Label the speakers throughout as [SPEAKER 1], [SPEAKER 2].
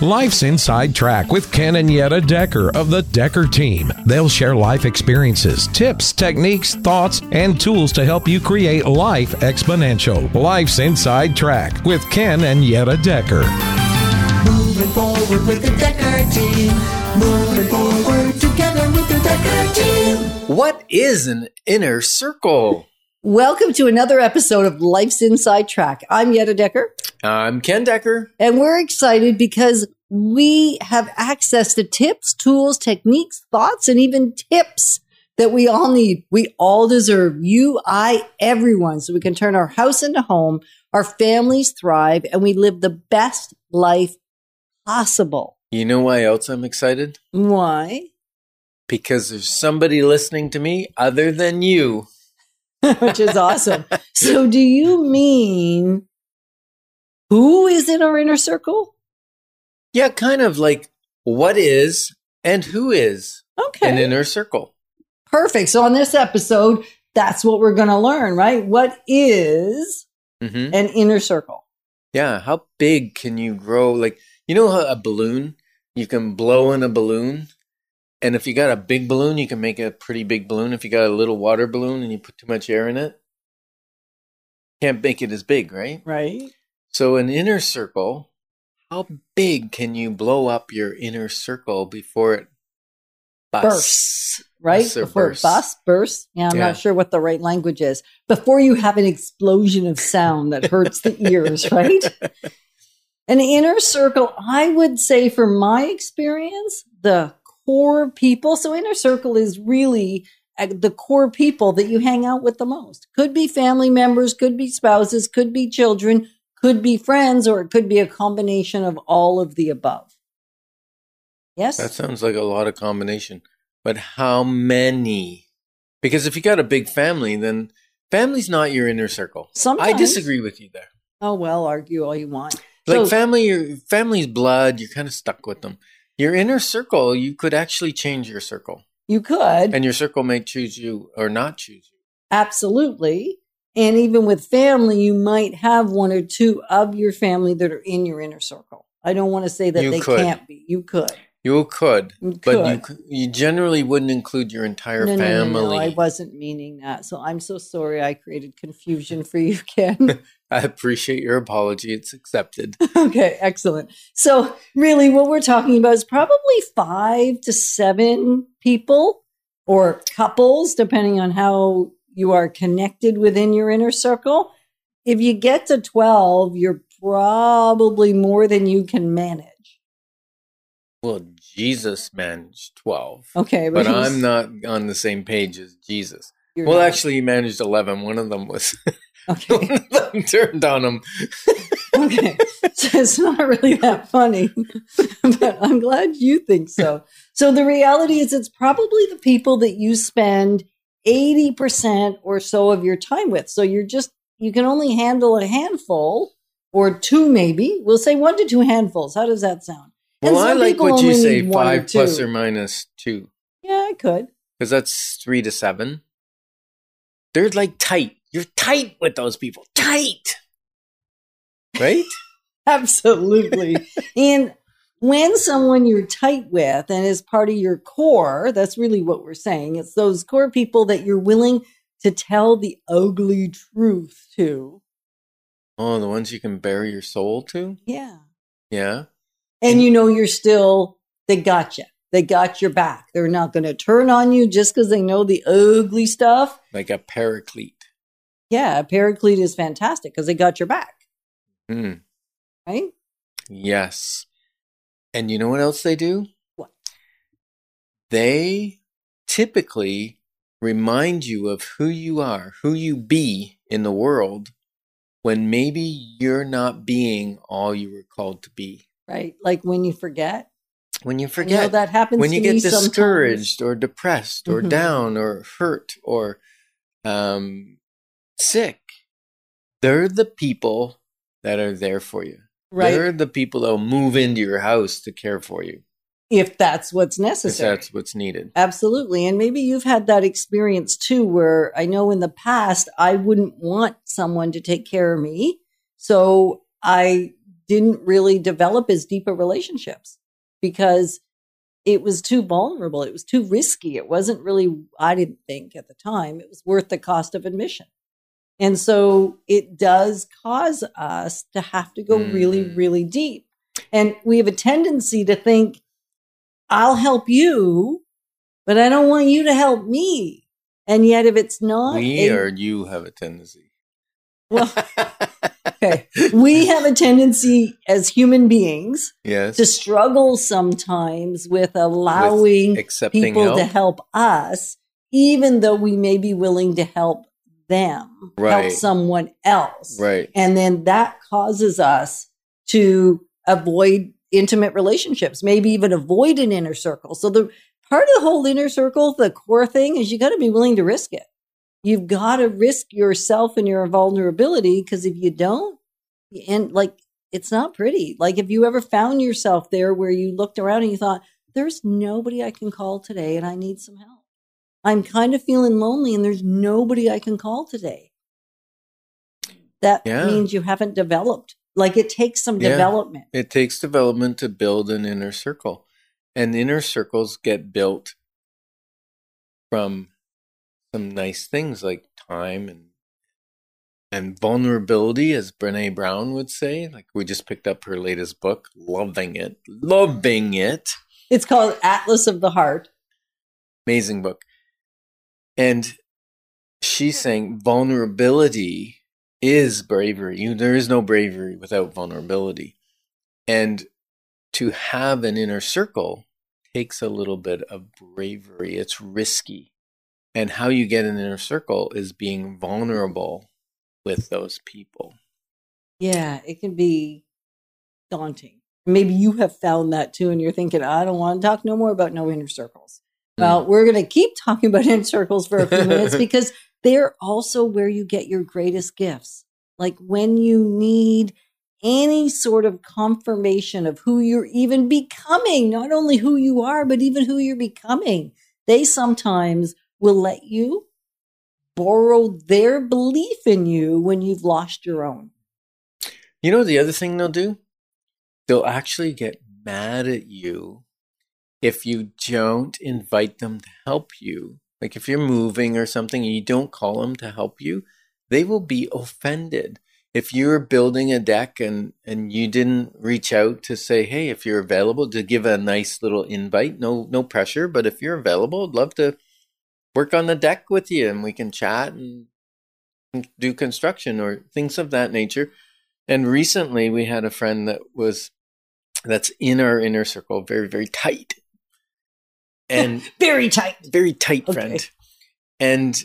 [SPEAKER 1] Life's Inside Track with Ken and Yetta Decker of the Decker team. They'll share life experiences, tips, techniques, thoughts, and tools to help you create life exponential. Life's Inside Track with Ken and Yetta Decker.
[SPEAKER 2] Moving forward with the Decker team. Moving forward together with the Decker team.
[SPEAKER 3] What is an inner circle?
[SPEAKER 4] Welcome to another episode of Life's Inside Track. I'm Yetta Decker,
[SPEAKER 3] I'm Ken Decker.
[SPEAKER 4] and we're excited because we have access to tips, tools, techniques, thoughts, and even tips that we all need. We all deserve you, I, everyone, so we can turn our house into home, our families thrive, and we live the best life possible.
[SPEAKER 3] You know why else I'm excited?
[SPEAKER 4] Why?
[SPEAKER 3] Because there's somebody listening to me other than you.
[SPEAKER 4] Which is awesome. so, do you mean who is in our inner circle?
[SPEAKER 3] Yeah, kind of like what is and who is
[SPEAKER 4] Okay.
[SPEAKER 3] an inner circle.
[SPEAKER 4] Perfect. So on this episode, that's what we're going to learn, right? What is
[SPEAKER 3] hmm
[SPEAKER 4] an inner circle?
[SPEAKER 3] Yeah, how big can you grow? Like, you know a balloon, you can blow in a balloon. And if you got a big balloon, you can make a pretty big balloon. If you got a little water balloon and you put too much air in it, can't make it as big, right?
[SPEAKER 4] Right.
[SPEAKER 3] So, an inner circle, how big can you blow up your inner circle before it busts?
[SPEAKER 4] Bursts, right? Before
[SPEAKER 3] bursts.
[SPEAKER 4] it busts, bursts. Yeah, I'm
[SPEAKER 3] Yeah.
[SPEAKER 4] not sure what the right language is. Before you have an explosion of sound that hurts the ears, right? An inner circle, I would say, from my experience, the core people. So, inner circle is really uh, the core people that you hang out with the most. Could be family members, could be spouses, could be children, could be friends, or it could be a combination of all of the above. Yes?
[SPEAKER 3] That sounds like a lot of combination. But how many? Because if you got a big family, then family's not your inner circle.
[SPEAKER 4] Sometimes.
[SPEAKER 3] I disagree with you there.
[SPEAKER 4] oh, well, argue all you want.
[SPEAKER 3] Like
[SPEAKER 4] So-
[SPEAKER 3] family, your family's blood, you're kind of stuck with them. Your inner circle, you could actually change your circle.
[SPEAKER 4] You could.
[SPEAKER 3] And your circle may choose you or not choose you.
[SPEAKER 4] Absolutely. And even with family, you might have one or two of your family that are in your inner circle. I don't want to say that
[SPEAKER 3] You
[SPEAKER 4] they
[SPEAKER 3] could.
[SPEAKER 4] can't be. You could.
[SPEAKER 3] You could,
[SPEAKER 4] You
[SPEAKER 3] but you you generally wouldn't include your entire
[SPEAKER 4] no, no, no,
[SPEAKER 3] family.
[SPEAKER 4] no, I wasn't meaning that. So I'm so sorry I created confusion for you, Ken.
[SPEAKER 3] I appreciate your apology. It's accepted.
[SPEAKER 4] okay, excellent. So really what we're talking about is probably five to seven people or couples, depending on how you are connected within your inner circle. If you get to 12, you're probably more than you can manage.
[SPEAKER 3] Well, Jesus managed 12,
[SPEAKER 4] Okay,
[SPEAKER 3] but
[SPEAKER 4] he's-
[SPEAKER 3] I'm not on the same page as Jesus. Well,
[SPEAKER 4] not.
[SPEAKER 3] actually, he managed 11. One of them was,
[SPEAKER 4] okay.
[SPEAKER 3] one of them turned on him.
[SPEAKER 4] okay. So it's not really that funny, but I'm glad you think so. So the reality is, it's probably the people that you spend 80% or so of your time with. So you're just, you can only handle a handful or two, maybe. We'll say one to two handfuls. How does that sound?
[SPEAKER 3] Well, I like what you say
[SPEAKER 4] or
[SPEAKER 3] five plus or minus two,
[SPEAKER 4] Yeah, I could.
[SPEAKER 3] because that's three to seven. They're like tight. You're tight with those people. Tight. Right?
[SPEAKER 4] Absolutely. and when someone you're tight with and is part of your core, that's really what we're saying. It's those core people that you're willing to tell the ugly truth to.
[SPEAKER 3] oh, the ones you can bare your soul to?
[SPEAKER 4] Yeah.
[SPEAKER 3] Yeah.
[SPEAKER 4] And you know you're still, they got you. They got your back. They're not going to turn on you just because they know the ugly stuff.
[SPEAKER 3] Like a paraclete.
[SPEAKER 4] Yeah, a paraclete is fantastic because they got your back,
[SPEAKER 3] Hmm.
[SPEAKER 4] right?
[SPEAKER 3] Yes. And you know what else they do?
[SPEAKER 4] What?
[SPEAKER 3] They typically remind you of who you are, who you be in the world when maybe you're not being all you were called to be.
[SPEAKER 4] Right. Like when you forget.
[SPEAKER 3] When you
[SPEAKER 4] I know
[SPEAKER 3] forget,
[SPEAKER 4] that happens
[SPEAKER 3] when
[SPEAKER 4] to
[SPEAKER 3] you get
[SPEAKER 4] sometimes.
[SPEAKER 3] discouraged or depressed or
[SPEAKER 4] Mhm.
[SPEAKER 3] down or hurt or um, sick, they're the people that are there for you.
[SPEAKER 4] Right.
[SPEAKER 3] They're the people that will move into your house to care for you
[SPEAKER 4] if that's what's
[SPEAKER 3] if
[SPEAKER 4] necessary.
[SPEAKER 3] that's what's needed.
[SPEAKER 4] Absolutely. And maybe you've had that experience too, where I know in the past I wouldn't want someone to take care of me. So I didn't really develop as deep of relationships because it was too vulnerable. It was too risky. It wasn't really, I didn't think at the time, it was worth the cost of admission. And so it does cause us to have to go really,
[SPEAKER 3] Mhm.
[SPEAKER 4] really deep. And we have a tendency to think, I'll help you, but I don't want you to help me. And yet, if it's not,
[SPEAKER 3] we
[SPEAKER 4] a-
[SPEAKER 3] or you have a tendency.
[SPEAKER 4] well, okay, we have a tendency as human beings
[SPEAKER 3] yes.
[SPEAKER 4] to struggle sometimes with allowing
[SPEAKER 3] accepting
[SPEAKER 4] people
[SPEAKER 3] help.
[SPEAKER 4] to help us, even though we may be willing to help them, help someone else.
[SPEAKER 3] Right.
[SPEAKER 4] And then that causes us to avoid intimate relationships, maybe even avoid an inner circle. So the part of the whole inner circle, the core thing is you got to be willing to risk it. You've got to risk yourself and your vulnerability because if you don't, and like it's not pretty. Like if you ever found yourself there where you looked around and you thought, there's nobody I can call today and I need some help. I'm kind of feeling lonely and there's nobody I can call today. That
[SPEAKER 3] Yeah.
[SPEAKER 4] means you haven't developed. Like it takes some
[SPEAKER 3] Yeah.
[SPEAKER 4] development.
[SPEAKER 3] It takes development to build an inner circle. And inner circles get built from some nice things like time and and vulnerability, as Brene Brown would say. Like we just picked up her latest book, loving it. Loving it.
[SPEAKER 4] It's called Atlas of the Heart.
[SPEAKER 3] Amazing book. And she's saying vulnerability is bravery. You, there is no bravery without vulnerability. And to have an inner circle takes a little bit of bravery. It's risky. And how you get an inner circle is being vulnerable with those people.
[SPEAKER 4] Yeah, it can be daunting. Maybe you have found that too, and you're thinking, I don't want to talk no more about no inner circles. Hmm. Well, we're going to keep talking about inner circles for a few minutes because they're also where you get your greatest gifts. Like when you need any sort of confirmation of who you're even becoming, not only who you are, but even who you're becoming. They sometimes will let you borrow their belief in you when you've lost your own.
[SPEAKER 3] You know the other thing they'll do? They'll actually get mad at you if you don't invite them to help you. Like if you're moving or something and you don't call them to help you, they will be offended. If you're building a deck and and you didn't reach out to say, "Hey, if you're available to give a nice little invite, no no pressure, but if you're available, I'd love to work on the deck with you and we can chat and do construction or things of that nature." And recently we had a friend that was that's in our inner circle, very, very tight. And
[SPEAKER 4] Very tight.
[SPEAKER 3] very tight
[SPEAKER 4] Okay.
[SPEAKER 3] friend. And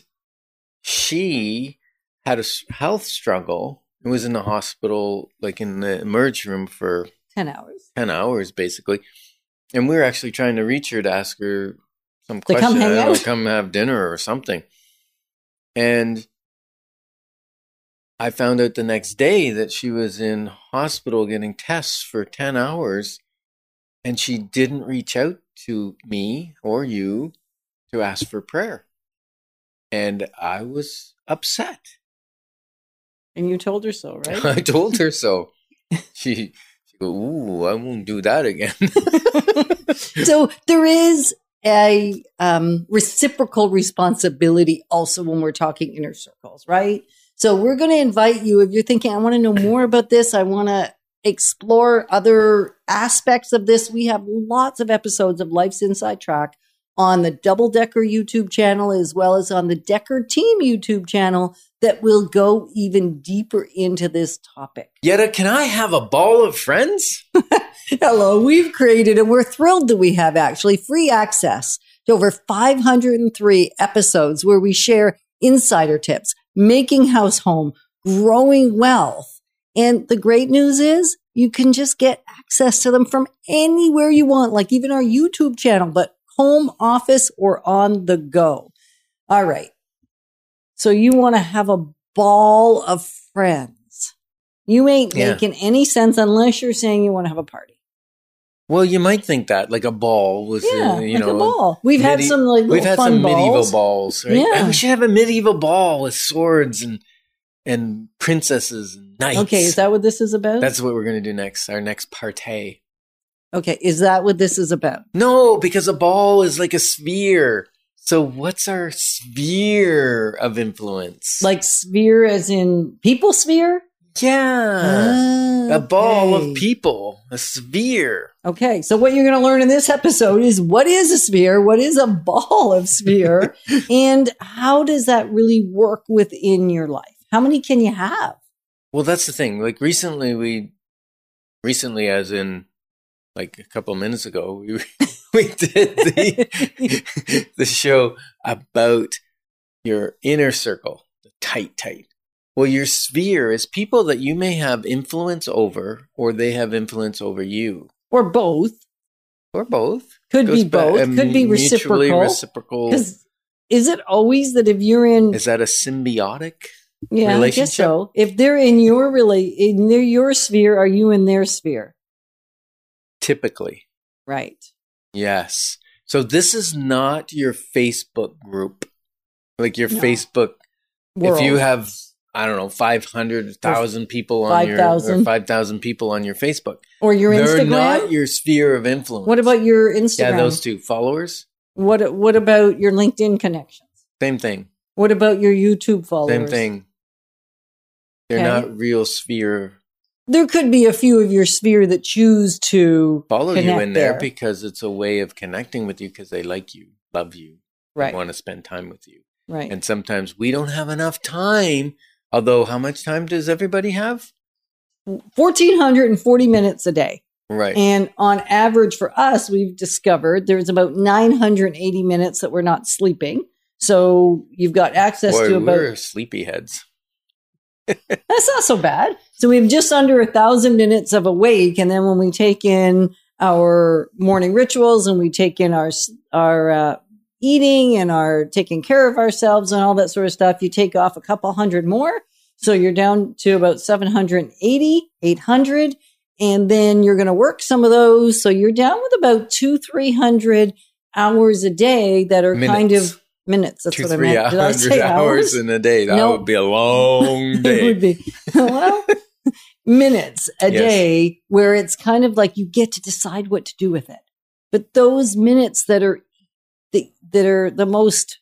[SPEAKER 3] she had a health struggle and was in the hospital, like in the emerge room for
[SPEAKER 4] 10 hours.
[SPEAKER 3] 10 hours basically. And we were actually trying to reach her to ask her some
[SPEAKER 4] To come
[SPEAKER 3] question.
[SPEAKER 4] hang
[SPEAKER 3] I know,
[SPEAKER 4] out?
[SPEAKER 3] come have dinner or something. And I found out the next day that she was in hospital getting tests for 10 hours and she didn't reach out to me or you to ask for prayer. And I was upset.
[SPEAKER 4] And you told her so, right?
[SPEAKER 3] I told her so. She, she go, ooh, I won't do that again.
[SPEAKER 4] so there is a um, reciprocal responsibility also when we're talking inner circles, right? So we're going to invite you if you're thinking, I want to know more about this, I want to explore other aspects of this. We have lots of episodes of Life's Inside Track on the Double Decker YouTube channel as well as on the Decker Team YouTube channel that will go even deeper into this topic.
[SPEAKER 3] Yetta, can I have a ball of friends?
[SPEAKER 4] Hello, we've created, and we're thrilled that we have actually free access to over 503 episodes where we share insider tips, making house home, growing wealth. And the great news is you can just get access to them from anywhere you want, like even our YouTube channel, but home office or on the go. All right. So you want to have a ball of friends. You ain't
[SPEAKER 3] Yeah.
[SPEAKER 4] making any sense unless you're saying you want to have a party.
[SPEAKER 3] Well, you might think that, like a ball was,
[SPEAKER 4] Yeah,
[SPEAKER 3] uh, you
[SPEAKER 4] like
[SPEAKER 3] know,
[SPEAKER 4] a ball. We've had some like
[SPEAKER 3] we've had some
[SPEAKER 4] balls.
[SPEAKER 3] medieval balls, right?
[SPEAKER 4] Yeah.
[SPEAKER 3] We should have a medieval ball with swords and and princesses and knights.
[SPEAKER 4] Okay, is that what this is about?
[SPEAKER 3] That's what we're going to do next. Our next partay.
[SPEAKER 4] okay, is that what this is about?
[SPEAKER 3] No, because a ball is like a sphere. So what's our sphere of influence?
[SPEAKER 4] Like sphere as in people sphere?
[SPEAKER 3] Yeah, a ball of people, a sphere.
[SPEAKER 4] Okay, so what you're going to learn in this episode is what is a sphere, what is a ball of sphere, and how does that really work within your life? How many can you have?
[SPEAKER 3] Well, that's the thing. Like recently, we recently, as in like a couple of minutes ago, we we did the the show about your inner circle, the tight, tight. Well, your sphere is people that you may have influence over, or they have influence over you,
[SPEAKER 4] Or both.
[SPEAKER 3] or both.
[SPEAKER 4] Could
[SPEAKER 3] Goes
[SPEAKER 4] be both. Could be reciprocal.
[SPEAKER 3] reciprocal.
[SPEAKER 4] Is it always that if you're in
[SPEAKER 3] Is that a symbiotic?
[SPEAKER 4] yeah, I guess
[SPEAKER 3] relationship?
[SPEAKER 4] so. If they're in your rela- in their, your sphere, are you in their sphere?
[SPEAKER 3] Typically,
[SPEAKER 4] Right.
[SPEAKER 3] yes. So this is not your Facebook group, like your
[SPEAKER 4] No.
[SPEAKER 3] Facebook
[SPEAKER 4] World.
[SPEAKER 3] if you have i don't know 500000 people on your
[SPEAKER 4] 5,000.
[SPEAKER 3] or 5000 people on your facebook
[SPEAKER 4] or your
[SPEAKER 3] they're
[SPEAKER 4] Instagram.
[SPEAKER 3] not your sphere of influence
[SPEAKER 4] what about your Instagram?
[SPEAKER 3] yeah those two followers
[SPEAKER 4] What What about your LinkedIn connections?
[SPEAKER 3] same thing
[SPEAKER 4] What about your YouTube followers?
[SPEAKER 3] same thing they're
[SPEAKER 4] Okay.
[SPEAKER 3] not real sphere
[SPEAKER 4] There could be a few of your sphere that choose to
[SPEAKER 3] follow you in there,
[SPEAKER 4] there.
[SPEAKER 3] because it's a way of connecting with you because they like you love you
[SPEAKER 4] right,
[SPEAKER 3] want to spend time with you
[SPEAKER 4] right.
[SPEAKER 3] and sometimes we don't have enough time although how much time does everybody have
[SPEAKER 4] Fourteen hundred and forty minutes a day.
[SPEAKER 3] right
[SPEAKER 4] And on average for us, we've discovered there's about 980 minutes that we're not sleeping. So you've got access
[SPEAKER 3] Boy,
[SPEAKER 4] to about,
[SPEAKER 3] we're sleepyheads
[SPEAKER 4] that's not so bad. So we have just under a thousand minutes of awake. And then when we take in our morning rituals and we take in our, our, uh, eating and our taking care of ourselves and all that sort of stuff, you take off a couple hundred more. So you're down to about 780, 800. And then you're going to work some of those. So you're down with about two, 300 hours a day that are kind of minutes. That's
[SPEAKER 3] two
[SPEAKER 4] what I meant. Did I
[SPEAKER 3] hours,
[SPEAKER 4] say
[SPEAKER 3] hours
[SPEAKER 4] hours?
[SPEAKER 3] in a day that
[SPEAKER 4] No.
[SPEAKER 3] would be a long day.
[SPEAKER 4] it would be well minutes a
[SPEAKER 3] Yes.
[SPEAKER 4] day where it's kind of like you get to decide what to do with it but those minutes that are the, that are the most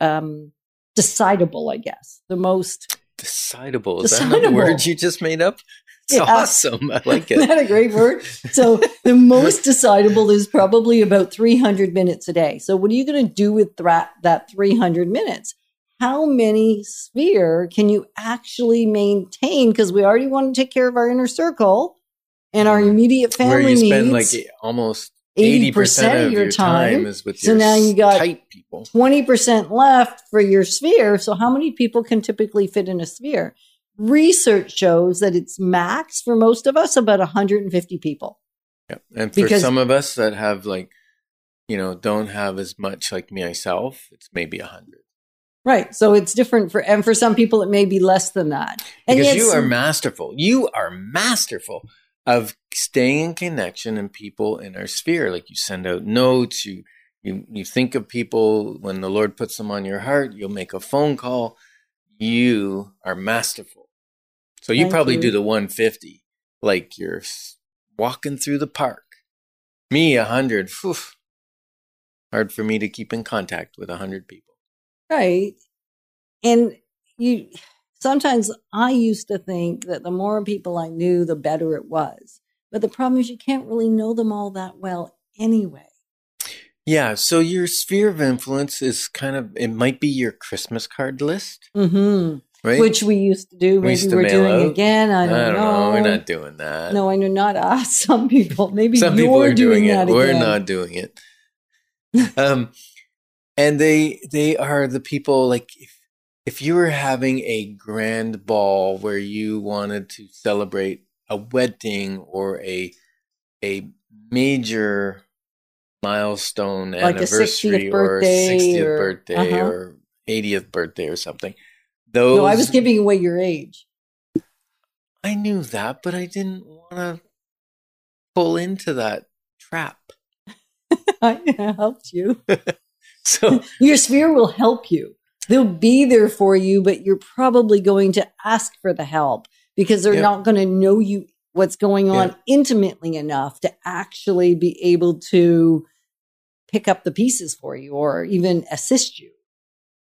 [SPEAKER 4] um decidable i guess the most
[SPEAKER 3] Decidable. Is that not the
[SPEAKER 4] Decidable.
[SPEAKER 3] word you just made up? It's
[SPEAKER 4] Yeah.
[SPEAKER 3] awesome. I like
[SPEAKER 4] isn't
[SPEAKER 3] it.
[SPEAKER 4] that a great word so the most decidable is probably about 300 minutes a day so what are you going to do with thra- that 300 minutes how many sphere can you actually maintain because we already want to take care of our inner circle and our immediate family
[SPEAKER 3] Where you spend
[SPEAKER 4] needs
[SPEAKER 3] like almost
[SPEAKER 4] 80%
[SPEAKER 3] 80% of your time, is with
[SPEAKER 4] So
[SPEAKER 3] your
[SPEAKER 4] now you got-
[SPEAKER 3] tight people.
[SPEAKER 4] 20% left for your sphere so how many people can typically fit in a sphere research shows that it's max for most of us about 150 people
[SPEAKER 3] Yep. And for
[SPEAKER 4] Because-
[SPEAKER 3] some of us that have like, you know, don't have as much like me myself, it's maybe a hundred.
[SPEAKER 4] right so it's different for and for some people it may be less than that and
[SPEAKER 3] Because
[SPEAKER 4] yet
[SPEAKER 3] you are masterful. You are masterful of staying in connection and people in our sphere. Like you send out notes, you you you think of people when the Lord puts them on your heart, you'll make a phone call. You are masterful. So you
[SPEAKER 4] Thank
[SPEAKER 3] probably
[SPEAKER 4] you.
[SPEAKER 3] do the 150 like you're walking through the park. Me, a 100. Phew. Hard for me to keep in contact with a 100 people.
[SPEAKER 4] Right. And you sometimes I used to think that the more people I knew, the better it was. But the problem is you can't really know them all that well anyway.
[SPEAKER 3] Yeah, so your sphere of influence is kind of it might be your Christmas card list,
[SPEAKER 4] hmm
[SPEAKER 3] right?
[SPEAKER 4] Which we used to do.
[SPEAKER 3] We
[SPEAKER 4] Maybe we're
[SPEAKER 3] mail
[SPEAKER 4] doing
[SPEAKER 3] out.
[SPEAKER 4] again. I don't, know.
[SPEAKER 3] We're not doing that.
[SPEAKER 4] No, I know not us. Some people. Maybe
[SPEAKER 3] Some
[SPEAKER 4] you're
[SPEAKER 3] people are doing,
[SPEAKER 4] that
[SPEAKER 3] it. We're
[SPEAKER 4] again.
[SPEAKER 3] not doing it. um, and they they are the people like if if you were having a grand ball where you wanted to celebrate a wedding or a a major milestone
[SPEAKER 4] Like a 60th
[SPEAKER 3] anniversary or a 60th
[SPEAKER 4] or-
[SPEAKER 3] birthday
[SPEAKER 4] uh-huh.
[SPEAKER 3] or 80th birthday or something. Those
[SPEAKER 4] No, I was giving away your age.
[SPEAKER 3] I knew that, but I didn't want to pull into that trap.
[SPEAKER 4] I helped you.
[SPEAKER 3] So
[SPEAKER 4] Your sphere will help you. They'll be there for you, but you're probably going to ask for the help because they're
[SPEAKER 3] Yeah.
[SPEAKER 4] not going to know you what's going on
[SPEAKER 3] Yeah.
[SPEAKER 4] intimately enough to actually be able to pick up the pieces for you or even assist you.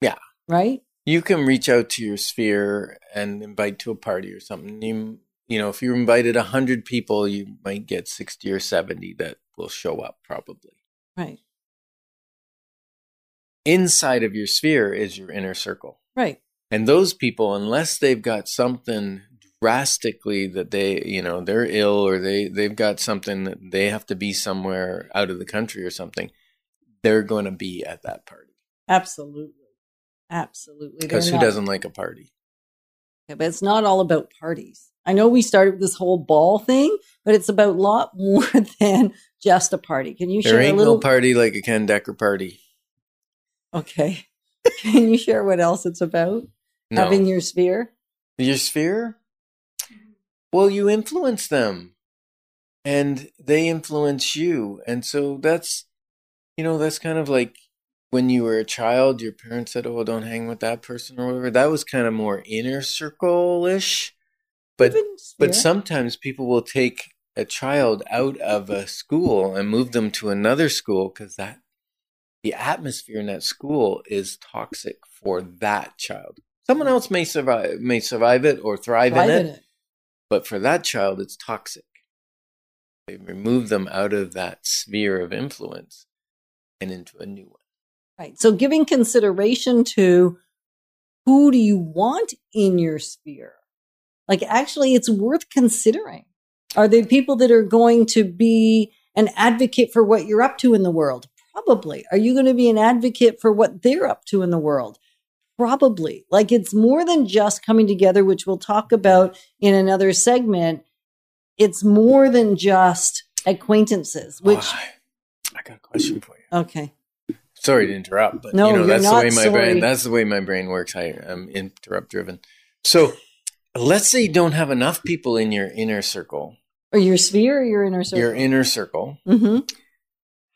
[SPEAKER 3] Yeah.
[SPEAKER 4] Right?
[SPEAKER 3] you can reach out to your sphere and invite to a party or something. You, you know, if you invited 100 people, you might get 60 or 70 that will show up probably.
[SPEAKER 4] Right.
[SPEAKER 3] Inside of your sphere is your inner circle.
[SPEAKER 4] Right.
[SPEAKER 3] And those people, unless they've got something drastically that they, you know, they're ill or they, they've got something that they have to be somewhere out of the country or something, they're going to be at that party.
[SPEAKER 4] Absolutely. Absolutely.
[SPEAKER 3] Because who
[SPEAKER 4] not-
[SPEAKER 3] doesn't like a party?
[SPEAKER 4] Yeah, but it's not all about parties. I know we started with this whole ball thing, but it's about a lot more than just a party. Can you
[SPEAKER 3] There
[SPEAKER 4] share a
[SPEAKER 3] ain't
[SPEAKER 4] little?
[SPEAKER 3] no party like a Ken Decker party.
[SPEAKER 4] Okay. Can you share what else it's about?
[SPEAKER 3] No.
[SPEAKER 4] Having your sphere?
[SPEAKER 3] Your sphere? Well, you influence them and they influence you. And so that's, you know, that's kind of like when you were a child, your parents said, oh, don't hang with that person or whatever. That was kind of more inner circle ish. But, but sometimes people will take a child out of a school and move them to another school because that the atmosphere in that school is toxic for that child. Someone mm. else may survive may survive it or thrive,
[SPEAKER 4] Thrive
[SPEAKER 3] in,
[SPEAKER 4] in
[SPEAKER 3] it,
[SPEAKER 4] it.
[SPEAKER 3] but for that child it's toxic. They remove them out of that sphere of influence and into a new one.
[SPEAKER 4] Right. So giving consideration to who do you want in your sphere? Like actually it's worth considering. Are they people that are going to be an advocate for what you're up to in the world? Probably. Are you going to be an advocate for what they're up to in the world? Probably. Like it's more than just coming together, which we'll talk about in another segment. It's more than just acquaintances, which,
[SPEAKER 3] Oh, I got a question for you.
[SPEAKER 4] okay.
[SPEAKER 3] Sorry to interrupt, but
[SPEAKER 4] No,
[SPEAKER 3] you know that's the way my
[SPEAKER 4] sorry.
[SPEAKER 3] brain that's the way my brain works. I am interrupt driven. So let's say you don't have enough people in your inner circle,
[SPEAKER 4] Or your sphere or your inner circle?
[SPEAKER 3] your inner circle.
[SPEAKER 4] hmm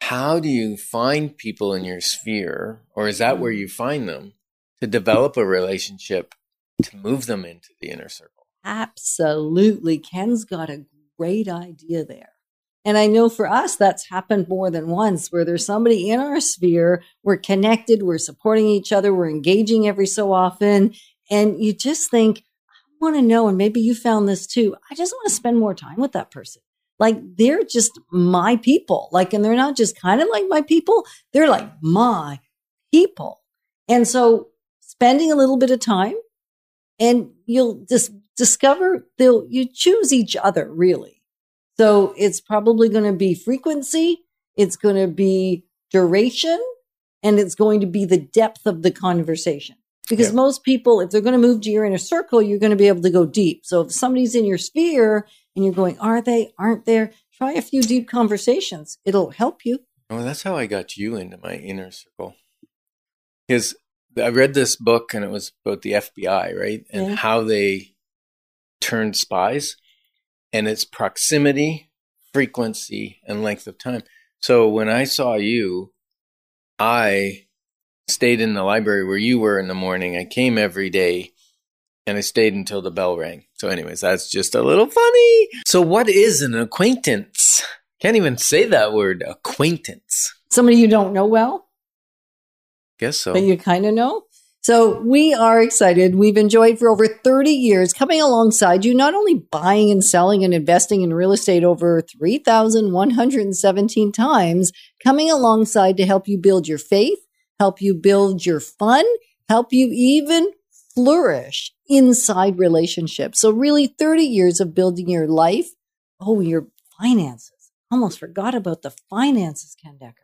[SPEAKER 3] How do you find people in your sphere, or is that where you find them to develop a relationship to move them into the inner circle?
[SPEAKER 4] Absolutely. Ken's got a great idea there. And I know for us, that's happened more than once where there's somebody in our sphere. We're connected. We're supporting each other. We're engaging every so often. And you just think, I want to know. And maybe you found this too. I just want to spend more time with that person. Like they're just my people. Like, and they're not just kind of like my people. They're like my people. And so spending a little bit of time and you'll just discover they'll you choose each other really so it's probably going to be frequency it's going to be duration and it's going to be the depth of the conversation because
[SPEAKER 3] Yeah.
[SPEAKER 4] most people if they're going to move to your inner circle you're going to be able to go deep so if somebody's in your sphere and you're going are they aren't there try a few deep conversations it'll help you
[SPEAKER 3] Oh, that's how I got you into my inner circle. Because I read this book and it was about the FBI, right? And
[SPEAKER 4] Yeah.
[SPEAKER 3] how they turned spies. And it's proximity, frequency, and length of time. So when I saw you, I stayed in the library where you were in the morning. I came every day and I stayed until the bell rang. So, anyways, that's just a little funny. So, what is an acquaintance? Can't even say that word, acquaintance.
[SPEAKER 4] somebody you don't know well
[SPEAKER 3] Guess so.
[SPEAKER 4] but you kind of know. So we are excited. We've enjoyed for over 30 years coming alongside you, not only buying and selling and investing in real estate over 3,117 times, coming alongside to help you build your faith, help you build your fun, help you even flourish inside relationships. So really 30 years of building your life. Oh, your finances. Almost forgot about the finances, Ken Decker.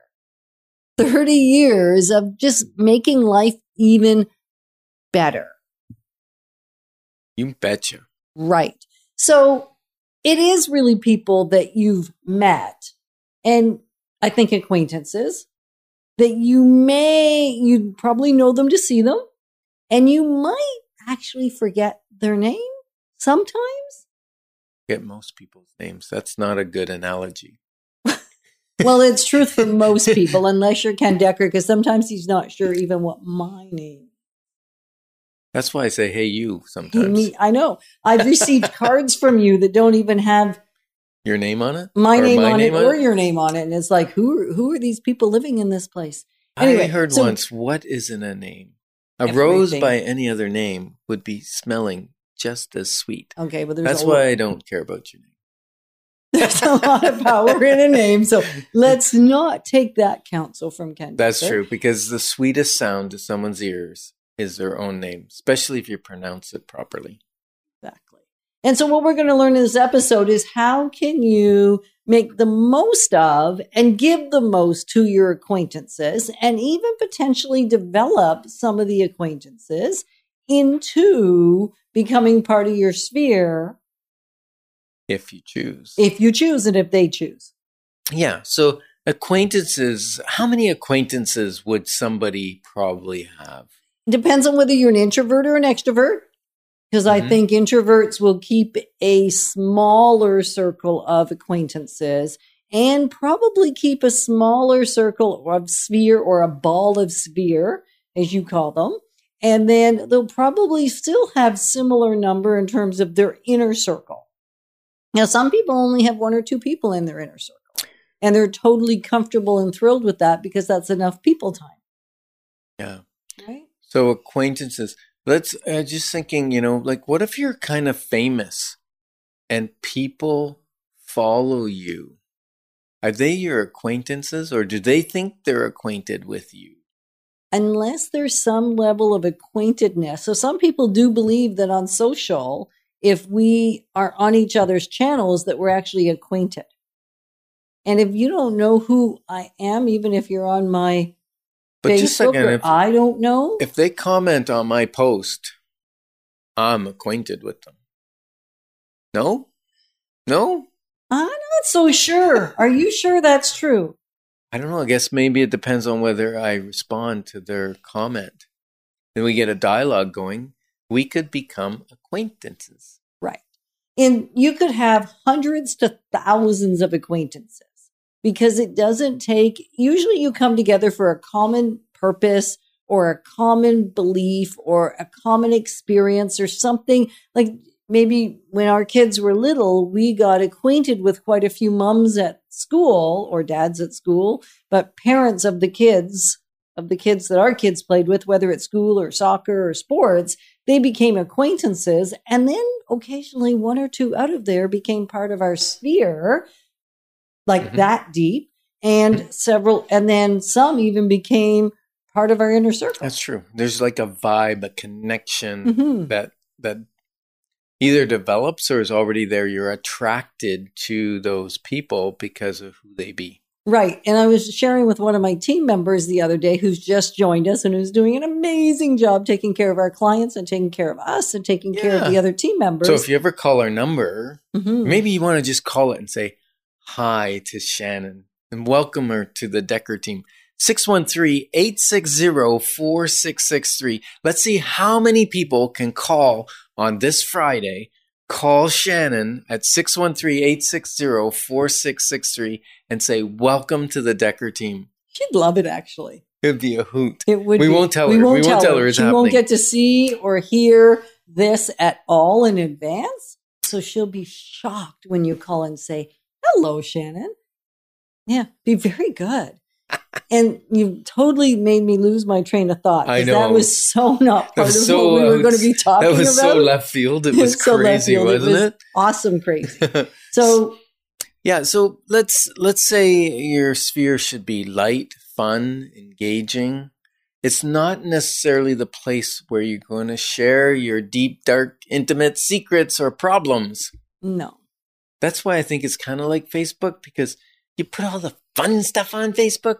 [SPEAKER 4] 30 years of just making life even better.
[SPEAKER 3] you betcha.
[SPEAKER 4] Right. So it is really people that you've met and I think acquaintances that you may, you probably know them to see them and you might actually forget their name sometimes.
[SPEAKER 3] Get most people's names. That's not a good analogy.
[SPEAKER 4] Well, it's truth for most people, unless you're Ken Decker, because sometimes he's not sure even what my name
[SPEAKER 3] That's why I say, "Hey, you." Sometimes
[SPEAKER 4] me, I know. I've received cards from you that don't even have
[SPEAKER 3] your name on it,
[SPEAKER 4] my name
[SPEAKER 3] my
[SPEAKER 4] on
[SPEAKER 3] name
[SPEAKER 4] it
[SPEAKER 3] on
[SPEAKER 4] or
[SPEAKER 3] it?
[SPEAKER 4] your name on it, and it's like, who are, who are these people living in this place?
[SPEAKER 3] I
[SPEAKER 4] Anyway,
[SPEAKER 3] heard
[SPEAKER 4] so-
[SPEAKER 3] once, "What isn't a name? A rose by any other name would be smelling just as sweet."
[SPEAKER 4] Okay, but there's
[SPEAKER 3] That's why I don't care about your name.
[SPEAKER 4] there's a lot of power in a name. So let's not take that counsel from Ken.
[SPEAKER 3] That's true because the sweetest sound to someone's ears is their own name, especially if you pronounce it properly.
[SPEAKER 4] And so what we're going to learn in this episode is how can you make the most of and give the most to your acquaintances and even potentially develop some of the acquaintances into becoming part of your sphere
[SPEAKER 3] If you choose.
[SPEAKER 4] if you choose and if they choose.
[SPEAKER 3] Yeah. So acquaintances, how many acquaintances would somebody probably have?
[SPEAKER 4] Depends on whether you're an introvert or an extrovert. Because I
[SPEAKER 3] Mhm.
[SPEAKER 4] think introverts will keep a smaller circle of acquaintances and probably keep a smaller circle of sphere or a ball of sphere, as you call them. And then they'll probably still have similar number in terms of their inner circle. Now, some people only have one or two people in their inner circle, and they're totally comfortable and thrilled with that because that's enough people time,
[SPEAKER 3] Yeah.
[SPEAKER 4] right?
[SPEAKER 3] So acquaintances. Let's uh, just thinking, you know, like what if you're kind of famous and people follow you? Are they your acquaintances or do they think they're acquainted with you?
[SPEAKER 4] unless there's some level of acquaintedness. So some people do believe that on social, if we are on each other's channels, that we're actually acquainted. And if you don't know who I am, even if you're on my
[SPEAKER 3] But
[SPEAKER 4] Facebook
[SPEAKER 3] just a second, if,
[SPEAKER 4] I don't know,
[SPEAKER 3] if they comment on my post, I'm acquainted with them. No? No?
[SPEAKER 4] I'm not so sure. Are you sure that's true?
[SPEAKER 3] I don't know. I guess maybe it depends on whether I respond to their comment. Then we get a dialogue going. We could become acquaintances.
[SPEAKER 4] Right. And you could have hundreds to thousands of acquaintances because it doesn't take, usually you come together for a common purpose or a common belief or a common experience or something like maybe when our kids were little, we got acquainted with quite a few mums at school or dads at school, but parents of the kids, of the kids that our kids played with, whether at school or soccer or sports, they became acquaintances. And then occasionally one or two out of there became part of our sphere, like
[SPEAKER 3] Mhm.
[SPEAKER 4] that deep. And several, and then some even became part of our inner circle.
[SPEAKER 3] That's true. There's like a vibe, a connection
[SPEAKER 4] Mhm.
[SPEAKER 3] that that either develops or is already there. You're attracted to those people because of who they be.
[SPEAKER 4] Right. And I was sharing with one of my team members the other day who's just joined us and who's doing an amazing job taking care of our clients and taking care of us and taking care of the other team members.
[SPEAKER 3] So if you ever call our number,
[SPEAKER 4] Mhm.
[SPEAKER 3] maybe you want to just call it and say hi to Shannon and welcome her to the Decker team. 613-860-4663. Let's see how many people can call on this Friday. Call Shannon at 613-860-4663 and say welcome to the Decker team.
[SPEAKER 4] She'd love it actually.
[SPEAKER 3] It'd be a hoot.
[SPEAKER 4] It would
[SPEAKER 3] We
[SPEAKER 4] be-
[SPEAKER 3] won't tell her. We won't tell her it's
[SPEAKER 4] She won't get to see or hear this at all in advance. So she'll be shocked when you call and say, Hello, Shannon. Yeah, be very good. and you totally made me lose my train of thought.
[SPEAKER 3] I know.
[SPEAKER 4] That was so not part of
[SPEAKER 3] so-
[SPEAKER 4] what we were going to be talking about.
[SPEAKER 3] That was
[SPEAKER 4] about.
[SPEAKER 3] so left field. It
[SPEAKER 4] It
[SPEAKER 3] was
[SPEAKER 4] so
[SPEAKER 3] crazy, wasn't
[SPEAKER 4] was
[SPEAKER 3] it?
[SPEAKER 4] Awesome crazy. So
[SPEAKER 3] Yeah, so let's let's say your sphere should be light, fun, engaging. It's not necessarily the place where you're going to share your deep, dark, intimate secrets or problems.
[SPEAKER 4] no.
[SPEAKER 3] That's why I think it's kind of like Facebook because you put all the fun stuff on Facebook.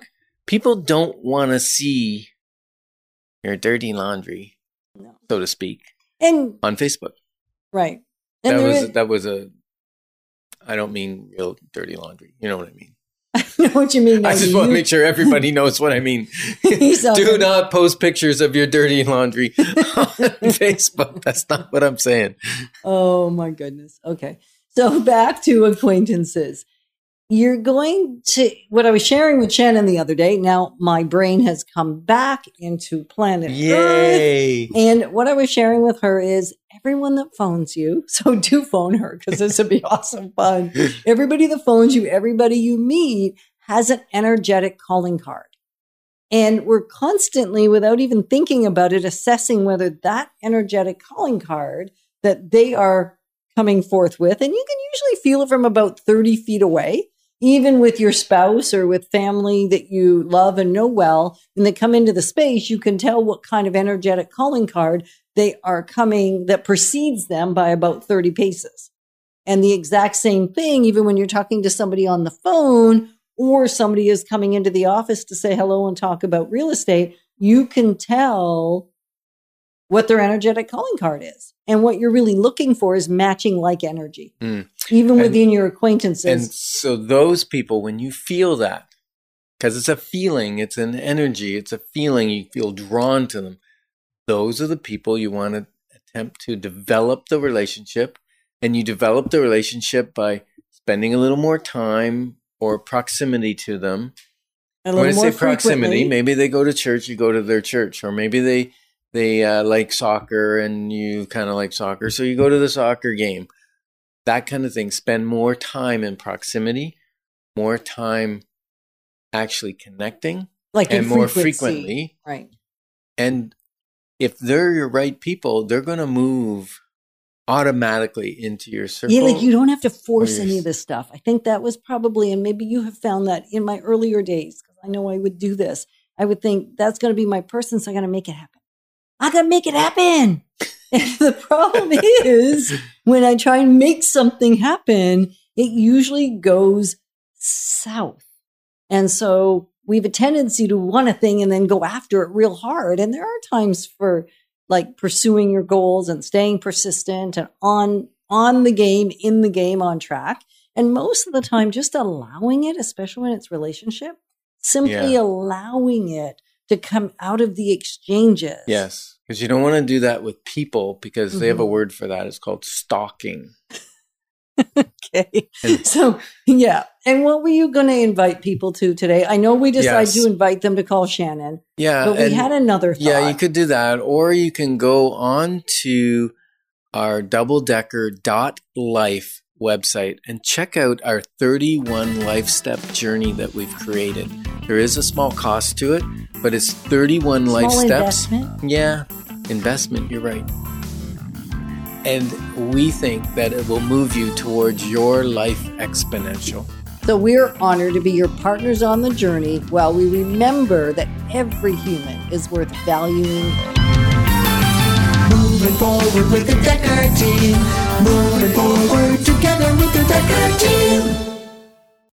[SPEAKER 3] People don't want to see your dirty laundry,
[SPEAKER 4] No.
[SPEAKER 3] so to speak,
[SPEAKER 4] And
[SPEAKER 3] on Facebook.
[SPEAKER 4] right. And
[SPEAKER 3] that was
[SPEAKER 4] is-
[SPEAKER 3] that was a. I don't mean real dirty laundry. You know what I mean.
[SPEAKER 4] I know what you mean.
[SPEAKER 3] I just
[SPEAKER 4] You-
[SPEAKER 3] want to make sure everybody knows what I mean. Do not post pictures of your dirty laundry on Facebook. That's not what I'm saying.
[SPEAKER 4] Oh my goodness. Okay. So back to acquaintances. you're going to what I was sharing with Shannon the other day. Now my brain has come back into planet Earth.
[SPEAKER 3] Yay!
[SPEAKER 4] And what I was sharing with her is everyone that phones you, so do phone her because this would be awesome fun. Everybody that phones you, everybody you meet has an energetic calling card. And we're constantly, without even thinking about it, assessing whether that energetic calling card that they are coming forth with, and you can usually feel it from about 30 feet away, even with your spouse or with family that you love and know well, when they come into the space, you can tell what kind of energetic calling card they are coming that precedes them by about 30 paces. And the exact same thing, even when you're talking to somebody on the phone or somebody is coming into the office to say hello and talk about real estate, you can tell what their energetic calling card is. And what you're really looking for is matching like energy,
[SPEAKER 3] Mm.
[SPEAKER 4] even
[SPEAKER 3] And-
[SPEAKER 4] within your acquaintances.
[SPEAKER 3] And so those people, when you feel that, because it's a feeling, it's an energy, it's a feeling, you feel drawn to them. Those are the people you want to attempt to develop the relationship. And you develop the relationship by spending a little more time or proximity to them.
[SPEAKER 4] a
[SPEAKER 3] when I say
[SPEAKER 4] more
[SPEAKER 3] proximity,
[SPEAKER 4] frequently.
[SPEAKER 3] maybe they go to church, you go to their church, or maybe they they uh, like soccer and you kind of like soccer, so you go to the soccer game. That kind of thing. Spend more time in proximity, more time actually connecting,
[SPEAKER 4] like
[SPEAKER 3] and more frequently.
[SPEAKER 4] Right.
[SPEAKER 3] And if they're your right people, they're going to move automatically into your circle.
[SPEAKER 4] Yeah, like you don't have to force
[SPEAKER 3] Or
[SPEAKER 4] any of this stuff. I think that was probably, and maybe you have found that in my earlier days, because I know I would do this. I would think that's going to be my person, so I got to make it happen. I got to make it happen. and the problem is when I try and make something happen, it usually goes south. And so we have a tendency to want a thing and then go after it real hard. And there are times for like pursuing your goals and staying persistent and on on the game, in the game, on track. And most of the time, just allowing it, especially when it's relationship, simply
[SPEAKER 3] Yeah.
[SPEAKER 4] allowing it to come out of the exchanges.
[SPEAKER 3] yes, because you don't want to do that with people because they have a
[SPEAKER 4] Mhm.
[SPEAKER 3] word for that. It's called stalking.
[SPEAKER 4] Okay.
[SPEAKER 3] And-
[SPEAKER 4] So, yeah. And what were you going to invite people to today? I know we decided
[SPEAKER 3] Yes.
[SPEAKER 4] to invite them to call Shannon,
[SPEAKER 3] Yeah,
[SPEAKER 4] but we had another thought.
[SPEAKER 3] Yeah, you could do that, or you can go on to our doubledecker.life website and check out our 31 life step journey that we've created. There is a small cost to it, but it's 31 life
[SPEAKER 4] Small
[SPEAKER 3] steps.
[SPEAKER 4] investment.
[SPEAKER 3] Yeah, investment, you're right. And we think that it will move you towards your life exponential.
[SPEAKER 4] So we're honored to be your partners on the journey while we remember that every human is worth valuing.
[SPEAKER 2] Moving forward with the Decker team. Moving forward together with the Decker team.